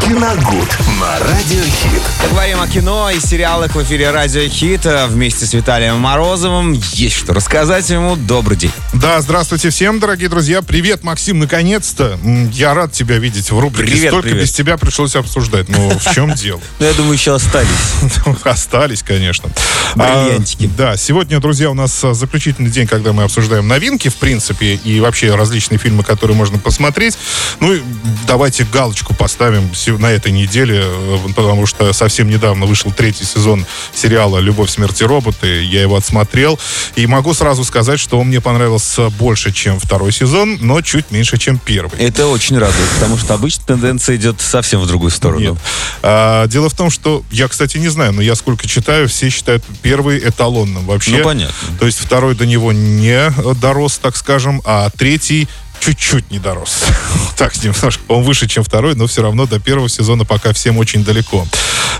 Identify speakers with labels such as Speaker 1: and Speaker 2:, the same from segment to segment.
Speaker 1: Киногуд на Радиохит.
Speaker 2: Говорим о кино и сериалах в эфире Радио Хит э, вместе с Виталием Морозовым. Есть что рассказать ему. Добрый день.
Speaker 3: Да, здравствуйте всем, дорогие друзья. Привет, Максим, наконец-то. Я рад тебя видеть в рубрике.
Speaker 2: Привет,
Speaker 3: Столько
Speaker 2: привет.
Speaker 3: без тебя пришлось обсуждать. Ну, в чем дело?
Speaker 2: Ну, я думаю, еще остались.
Speaker 3: Остались, конечно.
Speaker 2: Бриллиантики.
Speaker 3: А, да, сегодня, друзья, у нас а, заключительный день, когда мы обсуждаем новинки, в принципе, и вообще различные фильмы, которые можно посмотреть. Ну, и давайте галочку поставим на этой неделе, э, потому что совсем недавно вышел третий сезон сериала «Любовь, смерть и роботы». Я его отсмотрел. И могу сразу сказать, что он мне понравился больше, чем второй сезон, но чуть меньше, чем первый.
Speaker 2: Это очень радует, потому что обычно тенденция идет совсем в другую сторону.
Speaker 3: Нет. А, дело в том, что я, кстати, не знаю, но я сколько читаю, все считают первый эталонным вообще.
Speaker 2: Ну, понятно.
Speaker 3: То есть второй до него не дорос, так скажем, а третий чуть-чуть не дорос. Так, немножко. Он выше, чем второй, но все равно до первого сезона пока всем очень далеко.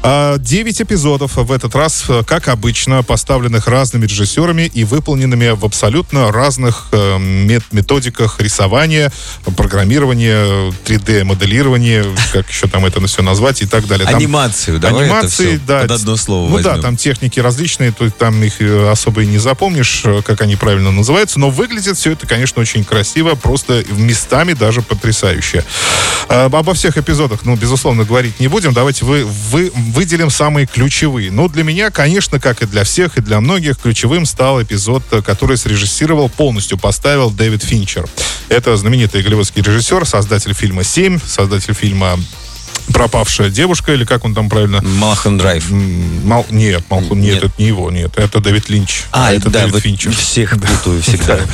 Speaker 3: А, Девять эпизодов в этот раз, э, как обычно, поставленных разными режиссерами и выполненными в абсолютно разных э, мет- методиках рисования, программирования, 3D-моделирования, как еще там это все назвать и так далее. Там
Speaker 2: Анимацию, это
Speaker 3: Анимации, да.
Speaker 2: под одно слово
Speaker 3: Ну да,
Speaker 2: возьмем.
Speaker 3: там техники различные, то есть там их э, особо и не запомнишь, как они правильно называются, но выглядит все это, конечно, очень красиво, просто местами даже потрясающе. Обо всех эпизодах, ну, безусловно, говорить не будем. Давайте вы, вы выделим самые ключевые. Ну, для меня, конечно, как и для всех, и для многих, ключевым стал эпизод, э, который срежиссировал, полностью поставил Дэвид Финчер. Это знаменитый голливудский режиссер, создатель фильма «Семь», создатель фильма «Пропавшая девушка», или как он там правильно
Speaker 2: Малхан Драйв.
Speaker 3: Мал- нет, Малхун, нет,
Speaker 2: Нет.
Speaker 3: это не его, нет, это Дэвид Линч.
Speaker 2: А,
Speaker 3: это
Speaker 2: да,
Speaker 3: Дэвид
Speaker 2: вот
Speaker 3: Финчер.
Speaker 2: всех путаю всегда.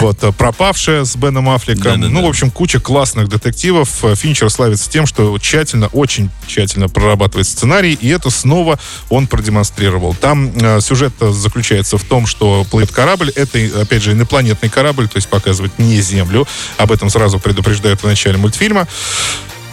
Speaker 3: Вот, э, пропавшая с Беном Аффлеком. Ну, в общем, куча классных детективов. Э, Финчер славится тем, что тщательно, очень тщательно прорабатывает сценарий, и это снова он продемонстрировал. Там э, сюжет заключается в том, что плывет корабль. Это, опять же, инопланетный корабль, то есть показывает не Землю. Об этом сразу предупреждают в начале мультфильма.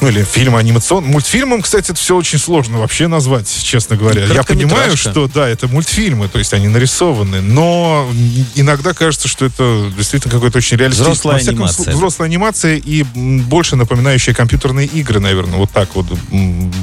Speaker 3: Ну, или фильм анимационный. Мультфильмом, кстати, это все очень сложно вообще назвать, честно говоря. Я понимаю, что, да, это мультфильмы, то есть они нарисованы, но иногда кажется, что это действительно какой-то очень реалистичный...
Speaker 2: Взрослая анимация,
Speaker 3: случае. Взрослая анимация и больше напоминающая компьютерные игры, наверное. Вот так вот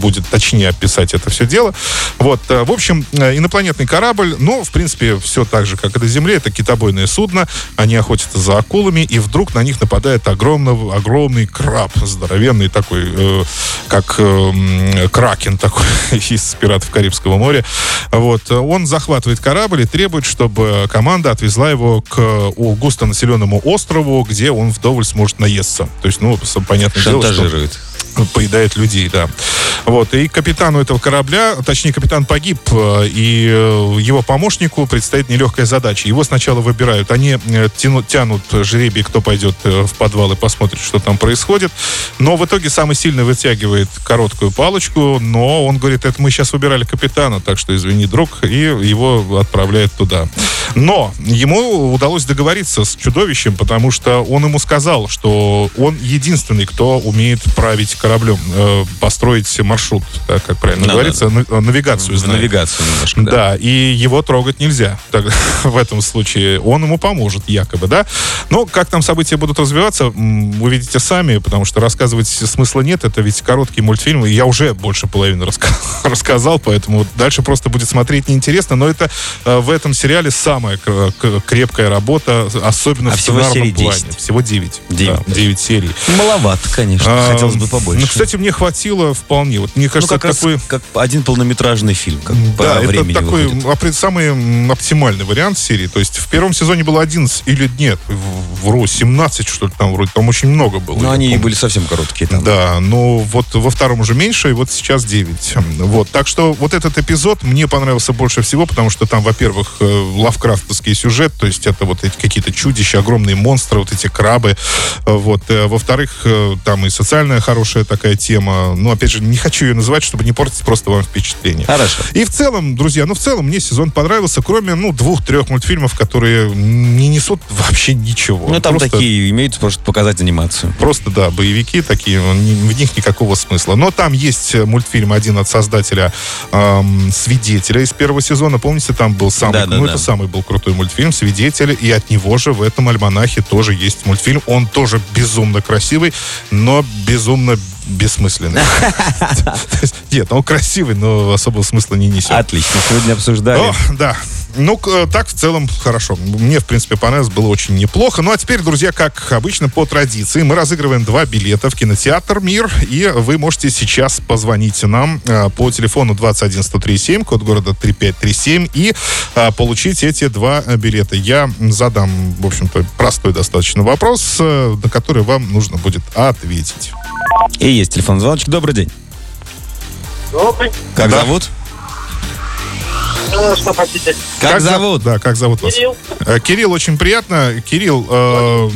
Speaker 3: будет точнее описать это все дело. Вот, э, в общем, э, инопланетный корабль, ну, в принципе, все так же, как и на Земле. Это китобойное судно, они охотятся за акулами, и вдруг на них нападает огромный, огромный краб, здоровенный такой, э, как э, кракен такой из «Пиратов Карибского моря». Вот, он захватывает корабль и требует, чтобы команда отвезла его к густонаселенному острову, где он вдоволь сможет наесться. То есть, ну, понятное дело, что. Поедает людей, да. Вот, и капитану этого корабля, точнее, капитан погиб, э, и э, его помощнику предстоит нелегкая задача. Его сначала выбирают, они э, тянут, тянут жребий, кто пойдет в подвал и посмотрит, что там происходит. Но в итоге самый сильный вытягивает короткую палочку, но он говорит, это мы сейчас выбирали капитана, так что извини, друг, и его отправляют туда. Но ему удалось договориться с чудовищем, потому что он ему сказал, что он единственный, кто умеет править кораблем, э, построить маршрут, так как правильно
Speaker 2: Да,
Speaker 3: говорится, на- э, навигацию знает.
Speaker 2: навигацию немножко, да.
Speaker 3: Да, и его трогать нельзя. Так, в этом случае он ему поможет, якобы, да. Но как там события будут развиваться, м, увидите сами, потому что рассказывать смысла нет. Это ведь короткий мультфильм, и я уже больше половины раска- рассказал, поэтому дальше просто будет смотреть неинтересно. Но это э, в этом сериале самая крепкая работа, особенно
Speaker 2: А
Speaker 3: в сценарном плане.
Speaker 2: 10.
Speaker 3: Всего 9.
Speaker 2: Девять.
Speaker 3: Да, 9 серий.
Speaker 2: Маловато, конечно.
Speaker 3: А,
Speaker 2: Хотелось бы побольше.
Speaker 3: Ну, кстати, мне хватило вполне. Вот мне
Speaker 2: Ну,
Speaker 3: кажется,
Speaker 2: как
Speaker 3: это
Speaker 2: раз
Speaker 3: такой...
Speaker 2: как один полнометражный фильм, как по
Speaker 3: Да, это
Speaker 2: времени
Speaker 3: такой
Speaker 2: выходит.
Speaker 3: самый оптимальный вариант серии. То есть в первом сезоне было 11 или нет, вру, 17 что ли там вроде, там очень много было.
Speaker 2: Но
Speaker 3: я
Speaker 2: они
Speaker 3: помню.
Speaker 2: были совсем короткие там.
Speaker 3: Да, но вот во втором уже меньше, и вот сейчас 9. Вот, так что вот этот эпизод мне понравился больше всего, потому что там, во-первых, э, лавкрафтовский сюжет, то есть это вот эти какие-то чудища, огромные монстры, вот эти крабы. Э, Вот, э, во-вторых, там и социальная хорошая такая тема. Ну, опять же, не хочу ее называть, чтобы не портить просто вам впечатление.
Speaker 2: Хорошо.
Speaker 3: И в целом, друзья, ну, в целом мне сезон понравился, кроме, ну, двух-трех мультфильмов, которые не несут вообще ничего.
Speaker 2: Ну, там
Speaker 3: Просто-
Speaker 2: такие имеют просто показать анимацию.
Speaker 3: Просто, да, боевики такие, в них никакого смысла. Но там есть э, мультфильм один от создателя эм, «Свидетеля» из первого сезона. Помните, там был самый,
Speaker 2: Да, да,
Speaker 3: ну,
Speaker 2: да.
Speaker 3: это самый был крутой мультфильм «Свидетель», и от него же в этом альманахе тоже есть мультфильм. Он тоже безумно красивый, но безумно бессмысленный. Нет, он красивый, но особого смысла не несет.
Speaker 2: Отлично, сегодня обсуждали.
Speaker 3: О, да. Ну, э, так в целом хорошо. Мне, в принципе, понравилось, было очень неплохо. Ну, а теперь, друзья, как обычно, по традиции, мы разыгрываем два билета в кинотеатр «Мир», и вы можете сейчас позвонить нам э, по телефону 21137, код города 3537, и э, получить эти два билета. Я задам, в общем-то, простой достаточно вопрос, на который вам нужно будет ответить.
Speaker 2: И есть телефон звоночек. Добрый день.
Speaker 4: Добрый.
Speaker 2: Как
Speaker 3: Да.
Speaker 2: зовут?
Speaker 4: Э, Что хотите?
Speaker 2: Как,
Speaker 3: за-
Speaker 2: зовут?
Speaker 3: Да, как зовут вас?
Speaker 4: Кирилл.
Speaker 3: Э, Кирилл, очень приятно. Кирилл, э,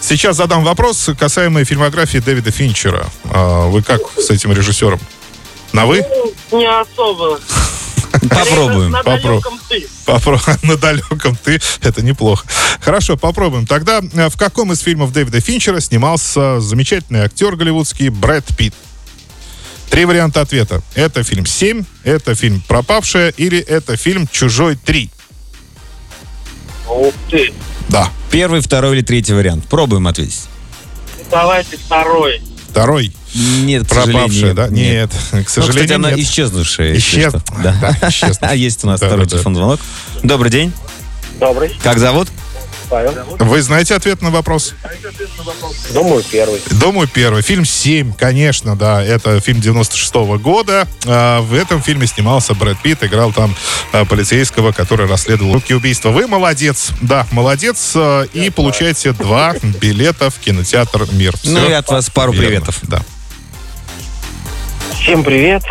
Speaker 3: сейчас задам вопрос касаемый фильмографии Дэвида Финчера. Э, вы как с этим режиссером? На вы?
Speaker 4: Ну, Не особо.
Speaker 2: Попробуем.
Speaker 4: На
Speaker 3: Попробуем.
Speaker 4: далеком ты.
Speaker 3: На далеком ты. Это неплохо. Хорошо, попробуем. Тогда э, в каком из фильмов Дэвида Финчера снимался замечательный актер голливудский Брэд Питт? Три варианта ответа. Это фильм «Семь», это фильм «Пропавшая» или это фильм «Чужой 3».
Speaker 4: Ух ты.
Speaker 3: Да.
Speaker 2: Первый, второй или третий вариант. Пробуем ответить.
Speaker 4: Давайте второй.
Speaker 3: Второй.
Speaker 2: Нет,
Speaker 3: Пропавшая,
Speaker 2: сожалению,
Speaker 3: да? Нет. К
Speaker 2: Ну, кстати,
Speaker 3: сожалению,
Speaker 2: она
Speaker 3: нет.
Speaker 2: исчезнувшая.
Speaker 3: Исчез-.
Speaker 2: Да.
Speaker 3: Да, исчезнувшая.
Speaker 2: А есть у нас
Speaker 3: Да,
Speaker 2: второй
Speaker 3: да, да.
Speaker 2: телефон звонок. Добрый день.
Speaker 4: Добрый.
Speaker 2: Как зовут?
Speaker 4: Павел.
Speaker 3: Вы знаете ответ на вопрос?
Speaker 4: Думаю, первый.
Speaker 3: Думаю, первый. Фильм «Семь», конечно, да. Это фильм 96 года. А, в этом фильме снимался Брэд Питт. Играл там а, полицейского, который расследовал руки убийства. Вы молодец. Да, молодец. а, И получаете два билета в кинотеатр «Мир».
Speaker 2: Ну
Speaker 3: Всё
Speaker 2: и от вас пару
Speaker 3: верно,
Speaker 2: приветов.
Speaker 3: Да.
Speaker 4: Всем привет.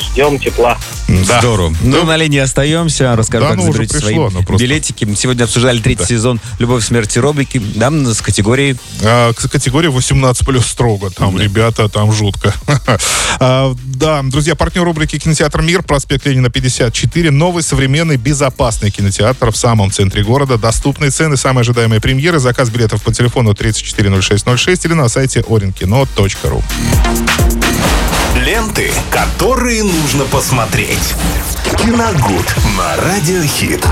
Speaker 4: Ждем тепла.
Speaker 3: Да.
Speaker 2: Здорово. Ну, на линии остаемся. Расскажу,
Speaker 3: Да,
Speaker 2: как
Speaker 3: ну,
Speaker 2: заберете
Speaker 3: пришло,
Speaker 2: свои
Speaker 3: ну, просто-
Speaker 2: билетики. Мы Сегодня обсуждали третий
Speaker 3: Да.
Speaker 2: сезон «Любовь, смерть и роботи». Да, с категорией
Speaker 3: А, к- Категория 18 плюс строго. Там, ребята, там жутко. А, Да, друзья, партнер рубрики «Кинотеатр Мир», проспект Ленина, 54. Новый, современный, безопасный кинотеатр в самом центре города. Доступные цены, самые ожидаемые премьеры. Заказ билетов по телефону 340606 или на сайте orinkino.ru.
Speaker 1: Ленты, которые нужно посмотреть. Киногуд на Радиохит.